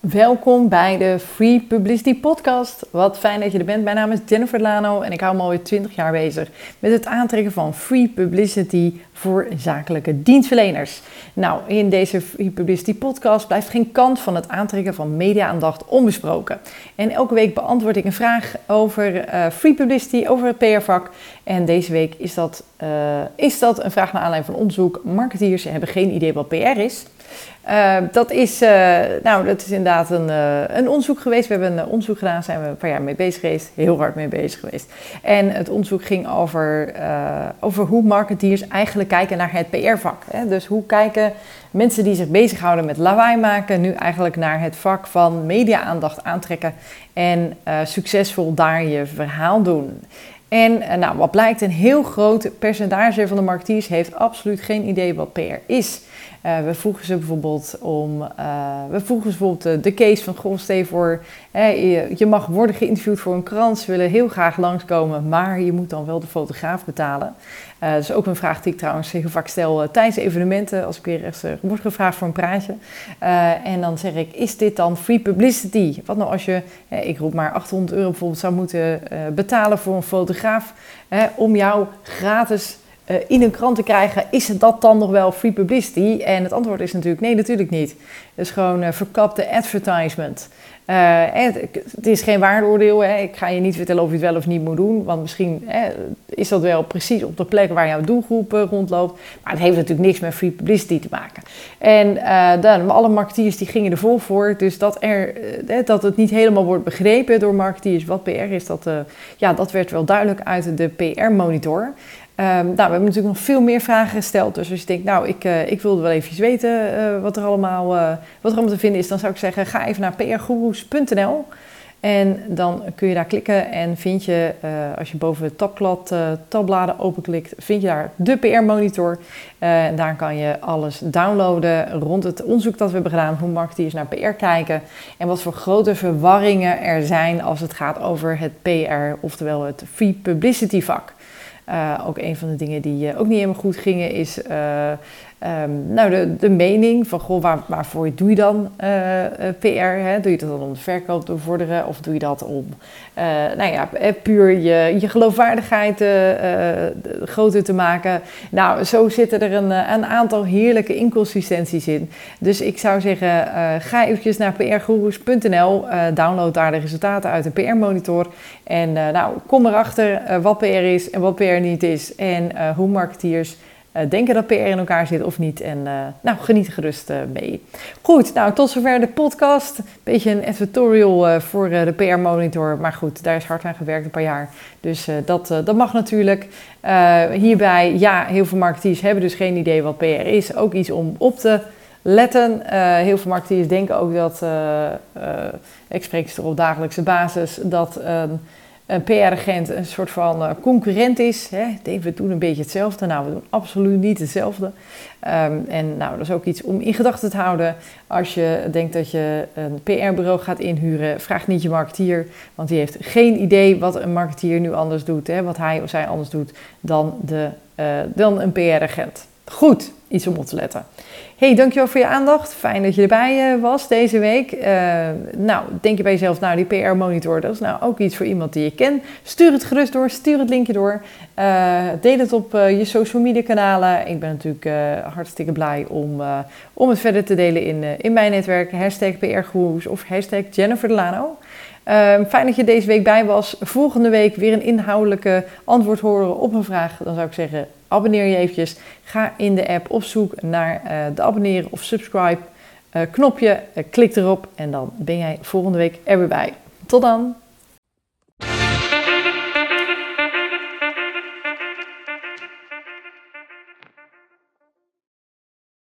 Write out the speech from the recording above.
Welkom bij de Free Publicity Podcast. Wat fijn dat je er bent. Mijn naam is Jennifer Lano en ik hou me alweer 20 jaar bezig met het aantrekken van free publicity voor zakelijke dienstverleners. Nou, in deze Free Publicity Podcast blijft geen kant van het aantrekken van media-aandacht onbesproken. En elke week beantwoord ik een vraag over uh, free publicity, over het PR-vak. En deze week is dat, uh, is dat een vraag naar aanleiding van onderzoek. Marketeers hebben geen idee wat PR is. Uh, dat, is, nou, dat is inderdaad een, uh, een onderzoek geweest. We hebben een onderzoek gedaan, zijn we een paar jaar mee bezig geweest. Heel hard mee bezig geweest. En het onderzoek ging over, over hoe marketeers eigenlijk kijken naar het PR-vak. Dus hoe kijken mensen die zich bezighouden met lawaai maken... nu eigenlijk naar het vak van media-aandacht aantrekken... en succesvol daar je verhaal doen. En nou, wat blijkt, een heel groot percentage van de marketeers heeft absoluut geen idee wat PR is... Uh, we vroegen ze bijvoorbeeld om, uh, we vroegen bijvoorbeeld de, case van, goh, stel voor, je, mag worden geïnterviewd voor een krant, ze willen heel graag langskomen, maar je moet dan wel de fotograaf betalen. Uh, dat is ook een vraag die ik trouwens heel vaak stel tijdens evenementen, als ik weer eens word gevraagd voor een praatje. en dan zeg ik, is dit dan free publicity? Wat nou als je, ik roep maar 800 euro bijvoorbeeld, zou moeten betalen voor een fotograaf om jou gratis uh, in een krant te krijgen, is dat dan nog wel free publicity? En het antwoord is natuurlijk nee, natuurlijk niet. Het is gewoon uh, verkapte advertisement. Het, het, is geen waardeoordeel. Hè. Ik ga je niet vertellen of je het wel of niet moet doen. Want misschien hè, is dat wel precies op de plek waar jouw doelgroep rondloopt. Maar het heeft natuurlijk niks met free publicity te maken. En dan, alle marketeers die gingen er vol voor. Dus dat, er, dat het niet helemaal wordt begrepen door marketeers wat PR is, dat, ja, dat werd wel duidelijk uit de PR-monitor. Um, nou, we hebben natuurlijk nog veel meer vragen gesteld. Dus als je denkt, nou, ik, uh, ik wilde wel even weten uh, wat, er allemaal, uh, wat er allemaal te vinden is, dan zou ik zeggen, ga even naar prgoeroes.nl. En dan kun je daar klikken en vind je, als je boven het tabblad, tabbladen openklikt, vind je daar de PR-monitor. en daar kan je alles downloaden rond het onderzoek dat we hebben gedaan, hoe marketeers naar PR kijken en wat voor grote verwarringen er zijn als het gaat over het PR, oftewel het free publicity vak. Uh, ook een van de dingen die uh, ook niet helemaal goed gingen is uh, um, nou de, de mening van goh, waar, waarvoor doe je dan PR? Hè? Doe je dat dan om de verkoop te bevorderen of doe je dat om nou ja, puur je, je geloofwaardigheid groter te maken? Nou, zo zitten er een, een aantal heerlijke inconsistenties in. Dus ik zou zeggen, ga eventjes naar prgoeroes.nl, download daar de resultaten uit de PR-monitor en nou, kom erachter wat PR is en wat PR niet is en hoe marketeers uh, denken dat PR in elkaar zit of niet. En uh, nou, geniet er gerust mee. Goed, nou tot zover de podcast. Beetje een editorial voor de PR-monitor. Maar goed, daar is hard aan gewerkt een paar jaar. Dus dat, dat mag natuurlijk. hierbij, ja, heel veel marketeers hebben dus geen idee wat PR is. Ook iets om op te letten. heel veel marketeers denken ook dat, ik spreek het op dagelijkse basis, dat ehm, een PR-agent een soort van uh, concurrent is. Hè? We doen een beetje hetzelfde. Nou, we doen absoluut niet hetzelfde. Um, en nou, dat is ook iets om in gedachten te houden. Als je denkt dat je een PR-bureau gaat inhuren, vraag niet je marketeer. Want die heeft geen idee wat een marketeer nu anders doet. Hè? Wat hij of zij anders doet dan, de, uh, dan een PR-agent. Goed, iets om op te letten. Hey, dankjewel voor je aandacht. Fijn dat je erbij uh, was deze week. Uh, nou, denk je bij jezelf, nou, die PR-monitor, dat is nou ook iets voor iemand die je kent. Stuur het gerust door, stuur het linkje door. Uh, deel het op je social media kanalen. Ik ben natuurlijk hartstikke blij om, om het verder te delen in, in mijn netwerk. Hashtag PR of hashtag Jennifer Delano. Um, fijn dat je deze week bij was. Volgende week weer een inhoudelijke antwoord horen op een vraag. Dan zou ik zeggen, abonneer je eventjes. Ga in de app op zoek naar uh, de abonneren of subscribe uh, knopje. Uh, klik erop en dan ben jij volgende week er weer bij. Tot dan!